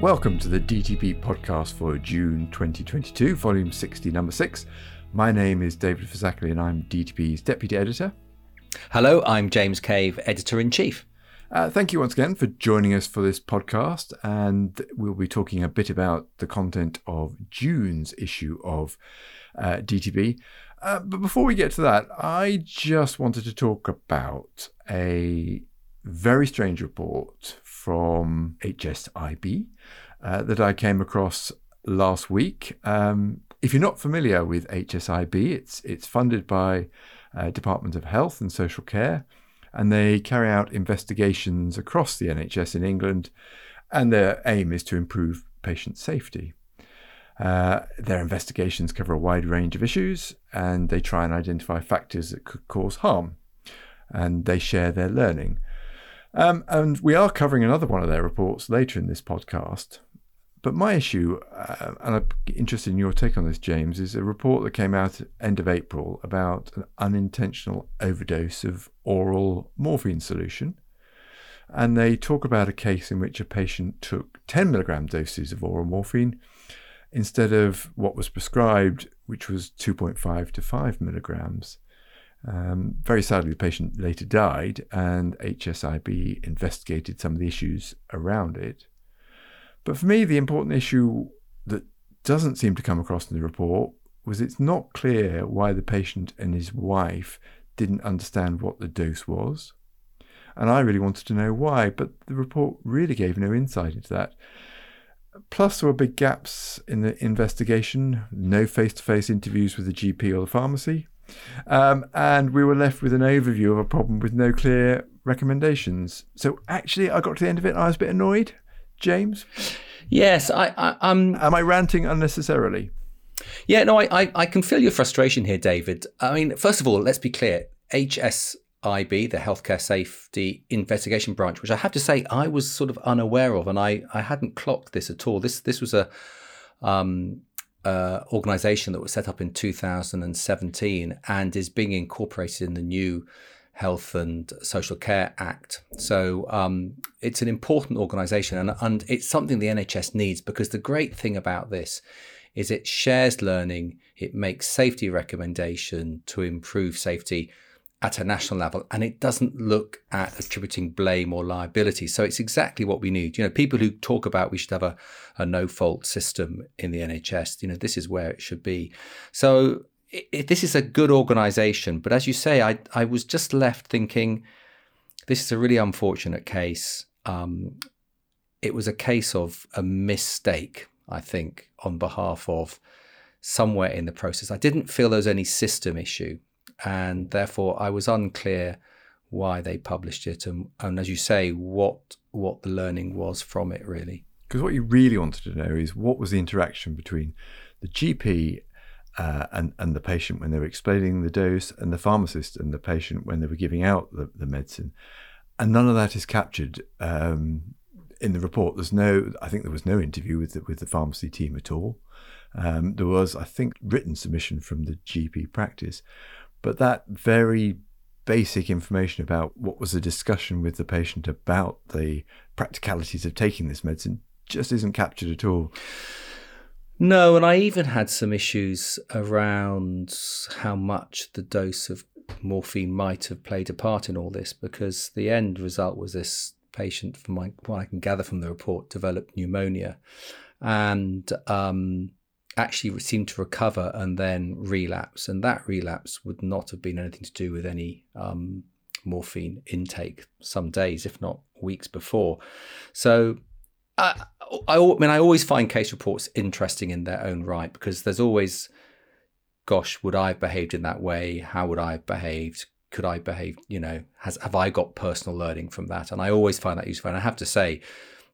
Welcome to the DTB podcast for June 2022, volume 60, number 6. My name is David Phizackerley and I'm DTB's deputy editor. Hello, I'm James Cave, editor in chief. Uh, thank you once again for joining us for this podcast, and we'll be talking a bit about the content of June's issue of uh, DTB. Uh, but before we get to that, I just wanted to talk about a very strange report from HSIB uh, that I came across last week. Um, if you're not familiar with HSIB, it's it's funded by uh, Department of Health and Social Care, and they carry out investigations across the NHS in England, and their aim is to improve patient safety. Uh, their investigations cover a wide range of issues, and they try and identify factors that could cause harm, and they share their learning. Um, and we are covering another one of their reports later in this podcast. But my issue, uh, and I'm interested in your take on this, James, is a report that came out end of April about an unintentional overdose of oral morphine solution. And they talk about a case in which a patient took 10 milligram doses of oral morphine instead of what was prescribed, which was 2.5 to 5 milligrams. Um, very sadly, the patient later died, and HSIB investigated some of the issues around it. But for me, the important issue that doesn't seem to come across in the report was it's not clear why the patient and his wife didn't understand what the dose was. And I really wanted to know why, but the report really gave no insight into that. Plus, there were big gaps in the investigation no face to face interviews with the GP or the pharmacy. Um, and we were left with an overview of a problem with no clear recommendations. So, actually, I got to the end of it and I was a bit annoyed. James? Yes, I, I, am Am I ranting unnecessarily? Yeah, no, I, I, I can feel your frustration here, David. I mean, first of all, let's be clear. HSIB, the Healthcare Safety Investigation Branch, which I have to say I was sort of unaware of, and I, I hadn't clocked this at all. This this was a um, uh, organization that was set up in 2017 and is being incorporated in the new Health and Social Care Act. So um, it's an important organisation and, and it's something the NHS needs because the great thing about this is it shares learning, it makes safety recommendation to improve safety at a national level and it doesn't look at attributing blame or liability. So it's exactly what we need. You know, people who talk about we should have a, a no fault system in the NHS, you know, this is where it should be. So it, it, this is a good organization, but as you say, I I was just left thinking, this is a really unfortunate case. Um, it was a case of a mistake, I think, on behalf of somewhere in the process. I didn't feel there was any system issue, and therefore I was unclear why they published it, and, and as you say, what what the learning was from it really. Because what you really wanted to know is what was the interaction between the GP uh, and and the patient when they were explaining the dose, and the pharmacist and the patient when they were giving out the, the medicine, and none of that is captured um, in the report. There's no, I think there was no interview with the, with the pharmacy team at all. Um, there was, I think, written submission from the GP practice, but that very basic information about what was the discussion with the patient about the practicalities of taking this medicine just isn't captured at all. No, and I even had some issues around how much the dose of morphine might have played a part in all this because the end result was this patient, from my, what I can gather from the report, developed pneumonia and um, actually seemed to recover and then relapse. And that relapse would not have been anything to do with any um, morphine intake some days, if not weeks before. So I, I, mean, I always find case reports interesting in their own right because there's always, gosh, would I have behaved in that way? How would I have behaved? Could I behave? You know, has have I got personal learning from that? And I always find that useful. And I have to say,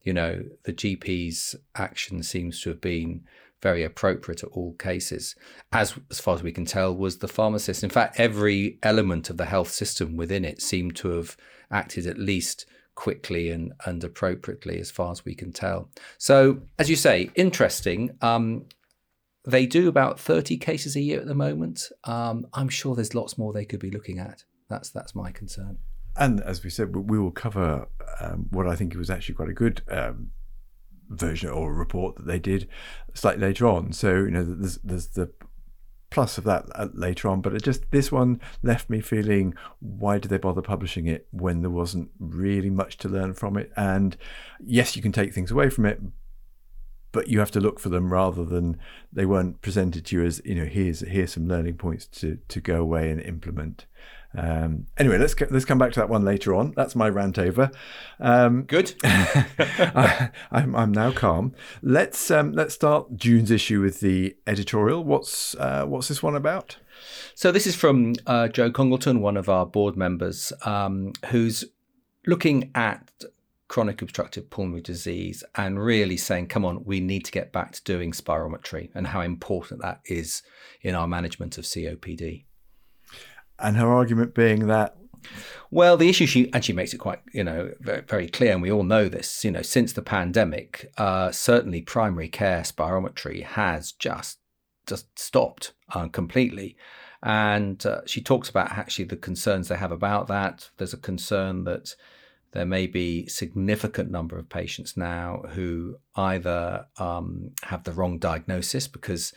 you know, the GP's action seems to have been very appropriate at all cases. As as far as we can tell, was the pharmacist. In fact, every element of the health system within it seemed to have acted at least quickly and, and appropriately as far as we can tell. So, as you say, interesting. Um, they do about 30 cases a year at the moment. Um, I'm sure there's lots more they could be looking at. That's that's my concern. And as we said, we will cover um, what I think was actually quite a good um, version or report that they did slightly later on. So you know, there's there's the plus of that uh, later on, but it just this one left me feeling why did they bother publishing it when there wasn't really much to learn from it? And yes, you can take things away from it, but you have to look for them rather than they weren't presented to you as you know here's here's some learning points to to go away and implement. Um, anyway, let's let's come back to that one later on. That's my rant over. Um, Good. I, am I'm now calm. Let's um, let's start June's issue with the editorial. What's uh, what's this one about? So this is from uh, Jo Congleton, one of our board members, um, who's looking at chronic obstructive pulmonary disease and really saying, come on, we need to get back to doing spirometry and how important that is in our management of COPD. And her argument being that well, the issue she and she makes it quite you know very, very clear, and we all know this. You know, since the pandemic, uh, certainly primary care spirometry has just just stopped uh, completely. And uh, she talks about actually the concerns they have about that. There's a concern that there may be significant number of patients now who either um, have the wrong diagnosis because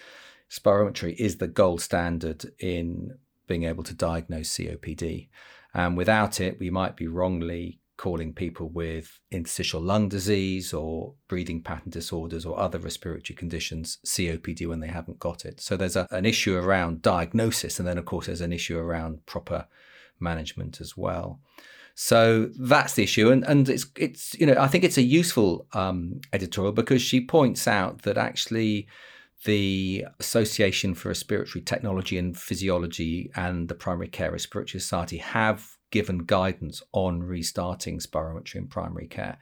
spirometry is the gold standard in being able to diagnose COPD. And without it, we might be wrongly calling people with interstitial lung disease or breathing pattern disorders or other respiratory conditions COPD when they haven't got it. So there's a, an issue around diagnosis, and then, of course, there's an issue around proper management as well. So that's the issue, and and it's it's you know I think it's a useful um, editorial because she points out that actually the Association for Respiratory Technology and Physiology and the Primary Care Respiratory Society have given guidance on restarting spirometry in primary care.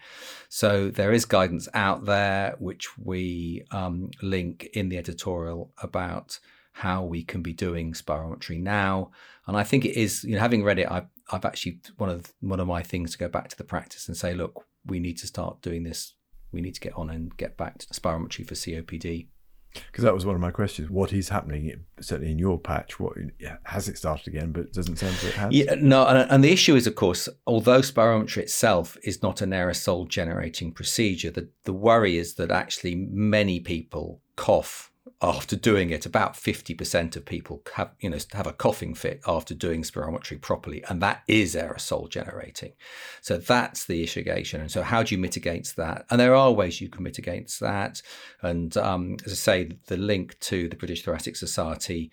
So there is guidance out there which we um, link in the editorial about how we can be doing spirometry now. And I think it is, you know, having read it, I've, I've actually one of one of my things to go back to the practice and say, look, we need to start doing this. We need to get on and get back to spirometry for COPD because that was one of my questions. What is happening, eh, certainly in your patch? What eh, has it started again? But doesn't sound like it has. Yeah, no, and, and the issue is, of course, although spirometry itself is not an aerosol generating procedure, the the worry is that actually many people cough after doing it, about 50% of people have, you know, have a coughing fit after doing spirometry properly, and that is aerosol generating. So that's the issue. And so how do you mitigate that? And there are ways you can mitigate that. And um, as I say, the link to the British Thoracic Society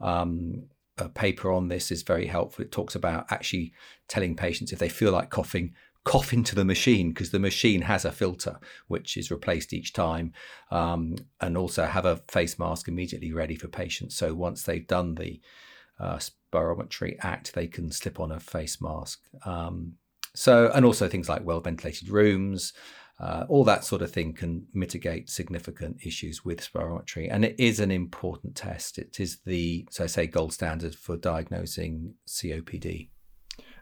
um, a paper on this is very helpful. It talks about actually telling patients if they feel like coughing, cough into the machine because the machine has a filter which is replaced each time um, and also have a face mask immediately ready for patients. So once they've done the uh, spirometry act they can slip on a face mask. Um, so and also things like well ventilated rooms uh, all that sort of thing can mitigate significant issues with spirometry. And it is an important test. It is the so i say gold standard for diagnosing copd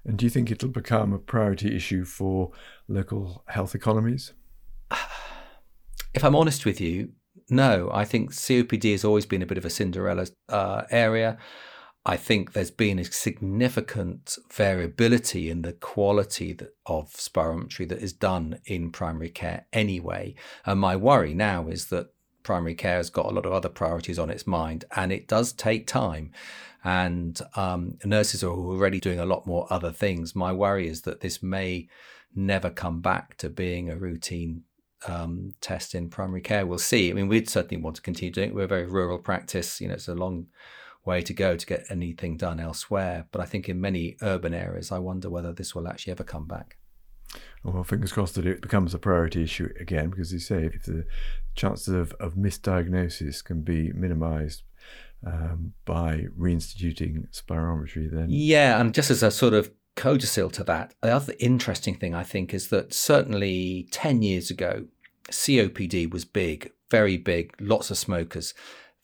and do you think it'll become a priority issue for local health economies? If I'm honest with you, no. I think COPD has always been a bit of a Cinderella uh, area. I think there's been a significant variability in the quality of spirometry that is done in primary care anyway. And my worry now is that primary care has got a lot of other priorities on its mind, and it does take time and um, nurses are already doing a lot more other things. My worry is that this may never come back to being a routine um, test in primary care. We'll see. I mean, we'd certainly want to continue doing it. We're a very rural practice. You know, it's a long way to go to get anything done elsewhere. But I think in many urban areas, I wonder whether this will actually ever come back. Well, fingers crossed that it becomes a priority issue again, because you say if the chances of, of misdiagnosis can be minimised um, by reinstituting spirometry then? Yeah and just as a sort of codicil to that the other interesting thing i think is that certainly 10 years ago copd was big very big lots of smokers.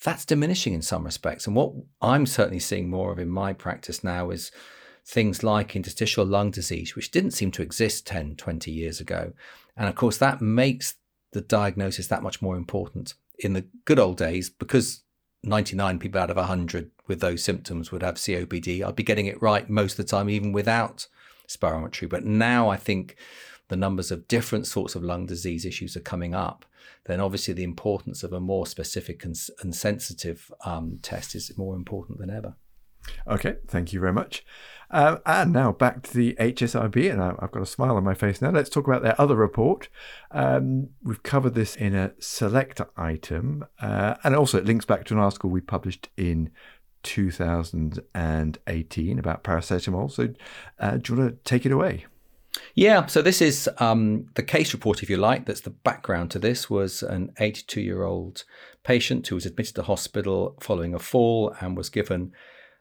That's diminishing in some respects. And what i'm certainly seeing more of in my practice now is things like interstitial lung disease which didn't seem to exist 10 20 years ago. And of course that makes the diagnosis that much more important. In the good old days because 99 people out of 100 with those symptoms would have COPD. I'd be getting it right most of the time, even without spirometry. But now I think the numbers of different sorts of lung disease issues are coming up, then obviously the importance of a more specific and, and sensitive um, test is more important than ever. Okay, thank you very much. Um, and now back to the HSIB, and I've got a smile on my face now. Let's talk about their other report. Um, we've covered this in a select item, uh, and also it links back to an article we published in 2018 about paracetamol. So, uh, do you want to take it away? Yeah, so this is um, the case report, if you like. That's the background to this. Was an 82 year old patient who was admitted to hospital following a fall and was given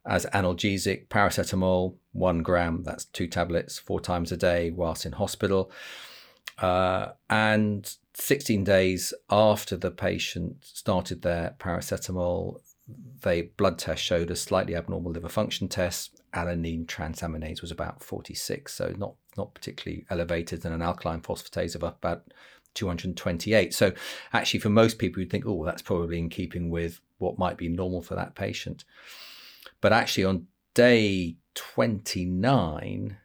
as analgesic paracetamol, one gram, that's two tablets, four times a day whilst in hospital. Uh, and 16 days after the patient started their paracetamol, they blood test showed a slightly abnormal liver function test. Alanine transaminase was about 46, so not not particularly elevated, and an alkaline phosphatase of about 228. So actually, for most people, you'd think, oh, that's probably in keeping with what might be normal for that patient. But actually, on day 29,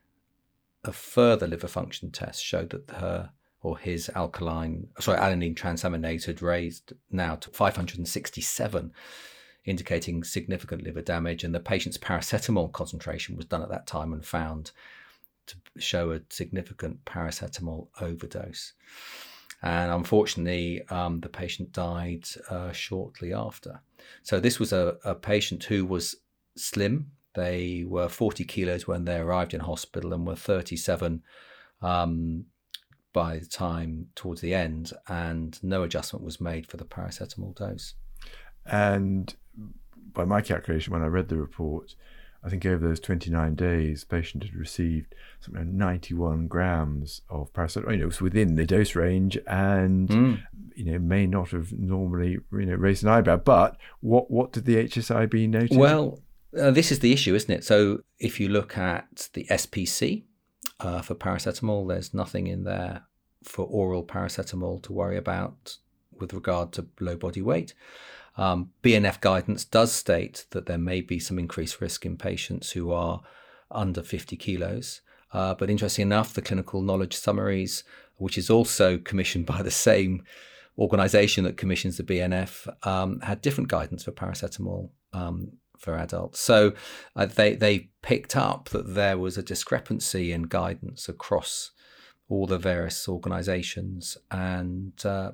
a further liver function test showed that her or his alkaline, sorry, alanine transaminase had raised now to 567, indicating significant liver damage. And the patient's paracetamol concentration was done at that time and found to show a significant paracetamol overdose. And unfortunately, um, the patient died uh, shortly after. So, this was a, a patient who was slim. They were 40 kilos when they arrived in hospital and were 37 um, by the time towards the end, and no adjustment was made for the paracetamol dose. And by my calculation, when I read the report, I think over those 29 days, the patient had received something like 91 grams of paracetamol. You know, it was within the dose range and, mm. you know, may not have normally, you know, raised an eyebrow. But what, what did the HSIB notice? Well, uh, this is the issue, isn't it? So if you look at the SPC uh, for paracetamol, there's nothing in there for oral paracetamol to worry about with regard to low body weight. Um, BNF guidance does state that there may be some increased risk in patients who are under 50 kilos. Uh, but interesting enough, the clinical knowledge summaries, which is also commissioned by the same organization that commissions the BNF, um, had different guidance for paracetamol um, for adults. So uh, they they picked up that there was a discrepancy in guidance across all the various organisations, and uh,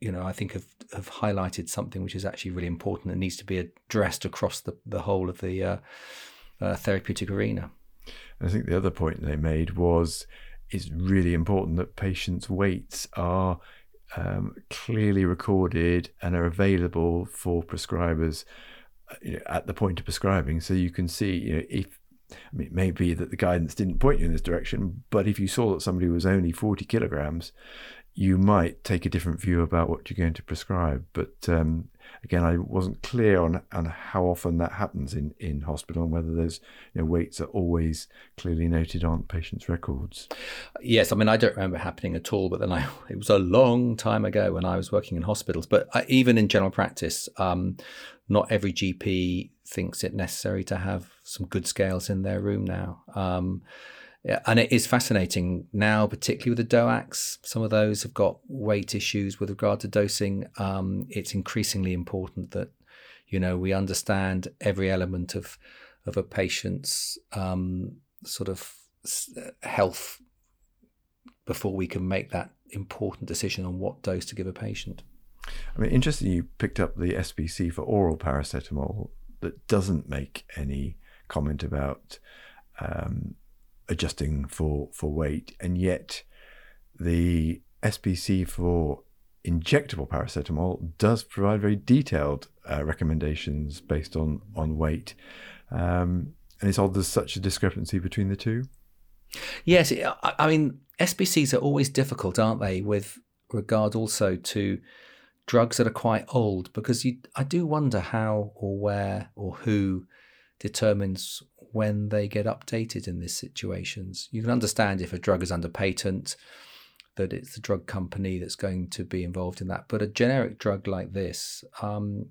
you know I think have have highlighted something which is actually really important and needs to be addressed across the the whole of the uh, uh therapeutic arena. I think the other point they made was it's really important that patients' weights are um, clearly recorded and are available for prescribers at the point of prescribing, so you can see you know, if I mean, it may be that the guidance didn't point you in this direction, but if you saw that somebody was only 40 kilograms, you might take a different view about what you're going to prescribe. But um, again, I wasn't clear on on how often that happens in, in hospital and whether those you know, weights are always clearly noted on patients' records. Yes, I mean I don't remember happening at all, but then I it was a long time ago when I was working in hospitals. But I, even in general practice, um, not every GP thinks it necessary to have some good scales in their room now. Um, and it is fascinating now, particularly with the DOACs. Some of those have got weight issues with regard to dosing. Um, it's increasingly important that you know we understand every element of of a patient's um, sort of health before we can make that important decision on what dose to give a patient. I mean, interesting you picked up the SPC for oral paracetamol that doesn't make any comment about um, adjusting for, for weight, and yet the SPC for injectable paracetamol does provide very detailed uh, recommendations based on on weight. Um, and it's odd there's such a discrepancy between the two. Yes, I mean SPCs are always difficult, aren't they? With regard also to drugs that are quite old because you, I do wonder how or where or who determines when they get updated in these situations. You can understand if a drug is under patent that it's the drug company that's going to be involved in that. But a generic drug like this, um,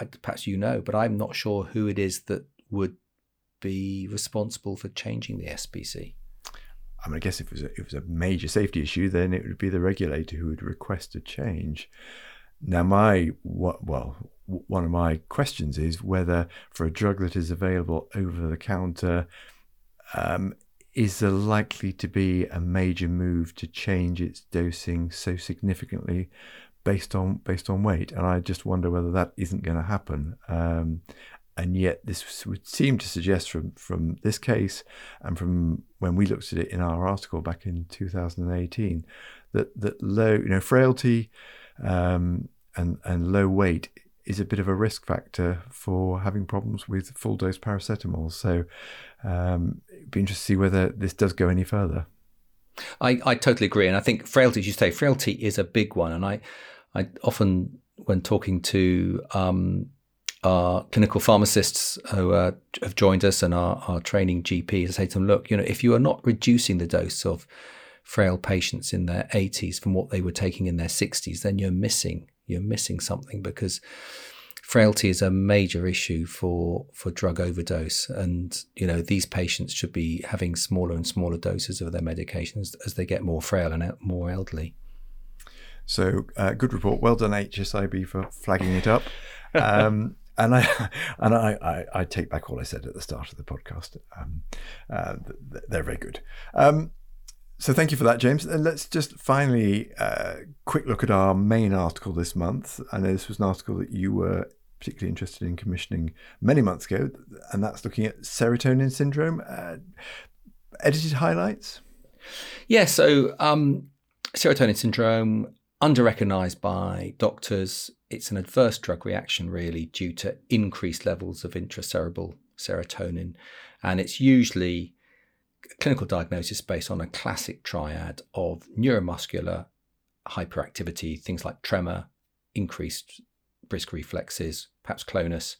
I, perhaps you know, but I'm not sure who it is that would be responsible for changing the SPC. I mean, I guess if it was a, if it was a major safety issue, then it would be the regulator who would request a change. Now, my well, one of my questions is whether for a drug that is available over the counter, um, is there likely to be a major move to change its dosing so significantly based on based on weight? And I just wonder whether that isn't going to happen. Um, and yet, this would seem to suggest from from this case and from when we looked at it in our article back in 2018 that that low, you know, frailty um, and and low weight is a bit of a risk factor for having problems with full dose paracetamol. So um, it'd be interesting to see whether this does go any further. I, I totally agree, and I think frailty, as you say, frailty is a big one, and I I often when talking to um, our clinical pharmacists who uh, have joined us and our, our training GPs, I say to them, look, you know, if you are not reducing the dose of frail patients in their 80s from what they were taking in their 60s, then you're missing you're missing something because frailty is a major issue for for drug overdose and you know these patients should be having smaller and smaller doses of their medications as they get more frail and more elderly so uh, good report well done hsib for flagging it up um, and I and I, I, I, take back all I said at the start of the podcast. Um, uh, they're very good. Um, so thank you for that, James. And let's just finally uh, quick look at our main article this month. I know this was an article that you were particularly interested in commissioning many months ago, and that's looking at serotonin syndrome. Uh, edited highlights. Yeah. So um, serotonin syndrome under-recognized by doctors. It's an adverse drug reaction, really, due to increased levels of intracerebral serotonin, and it's usually clinical diagnosis based on a classic triad of neuromuscular hyperactivity, things like tremor, increased brisk reflexes, perhaps clonus,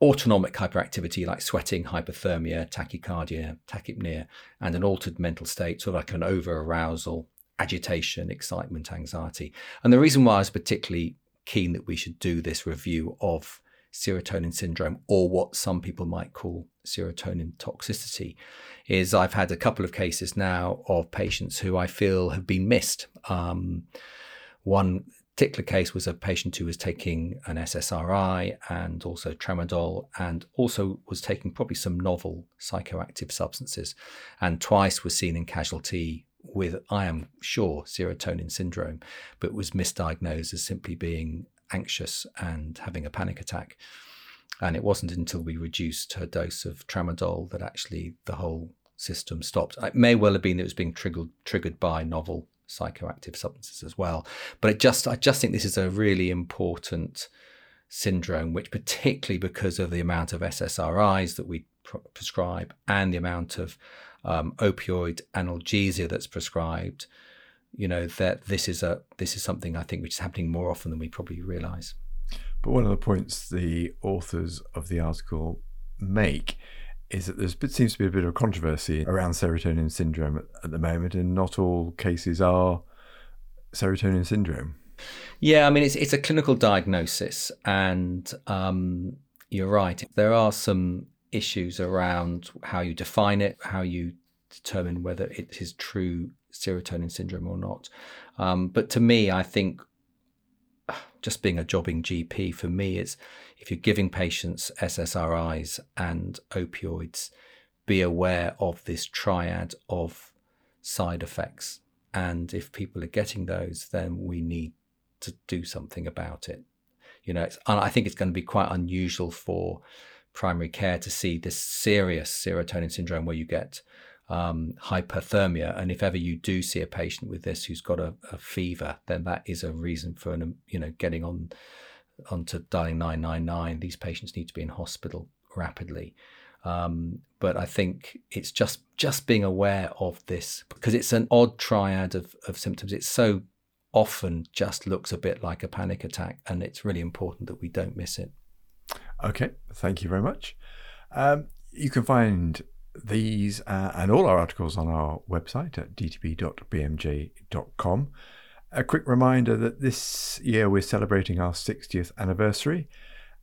autonomic hyperactivity like sweating, hypothermia, tachycardia, tachypnea, and an altered mental state, sort of like an over arousal, agitation, excitement, anxiety. And the reason why I was particularly keen that we should do this review of serotonin syndrome, or what some people might call serotonin toxicity, is I've had a couple of cases now of patients who I feel have been missed. Um, one particular case was a patient who was taking an SSRI and also tramadol, and also was taking probably some novel psychoactive substances, and twice was seen in casualty with, I am sure, serotonin syndrome, but was misdiagnosed as simply being anxious and having a panic attack. And it wasn't until we reduced her dose of tramadol that actually the whole system stopped. It may well have been that it was being triggered triggered by novel psychoactive substances as well. But it just I just think this is a really important syndrome, which particularly because of the amount of SSRIs that we pr- prescribe and the amount of um, opioid analgesia that's prescribed, you know that this is a this is something I think which is happening more often than we probably realise. But one of the points the authors of the article make is that there seems to be a bit of controversy around serotonin syndrome at, at the moment, and not all cases are serotonin syndrome. Yeah, I mean it's it's a clinical diagnosis, and um, you're right. There are some issues around how you define it, how you determine whether it is true serotonin syndrome or not. Um, but to me, I think just being a jobbing GP for me is if you're giving patients SSRIs and opioids, be aware of this triad of side effects. And if people are getting those, then we need to do something about it. You know, I think it's going to be quite unusual for primary care to see this serious serotonin syndrome where you get um, hyperthermia. And if ever you do see a patient with this who's got a, a fever, then that is a reason for an, you know getting on onto dialing 999. These patients need to be in hospital rapidly. Um, but I think it's just just being aware of this because it's an odd triad of, of symptoms. It's so often just looks a bit like a panic attack, and it's really important that we don't miss it. Okay, thank you very much. Um, you can find these uh, and all our articles on our website at dtb.bmj.com. A quick reminder that this year we're celebrating our 60th anniversary,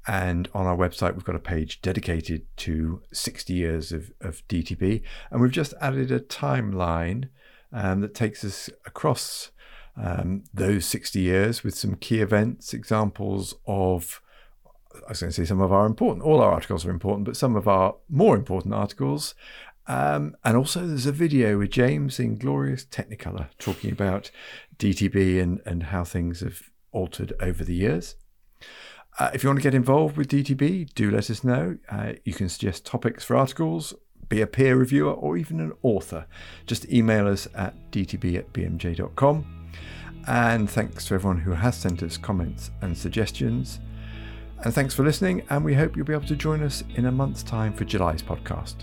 And on our website, we've got a page dedicated to 60 years of, of DTB. And we've just added a timeline um, that takes us across um, those 60 years with some key events, examples of, I was going to say some of our important, all our articles are important, but some of our more important articles. Um, and also, there's a video with James in glorious Technicolor talking about DTB and, and how things have altered over the years. Uh, if you want to get involved with DTB, do let us know. Uh, you can suggest topics for articles, be a peer reviewer, or even an author. Just email us at dtb at bmj.com. And thanks to everyone who has sent us comments and suggestions. And thanks for listening, and we hope you'll be able to join us in a month's time for July's podcast.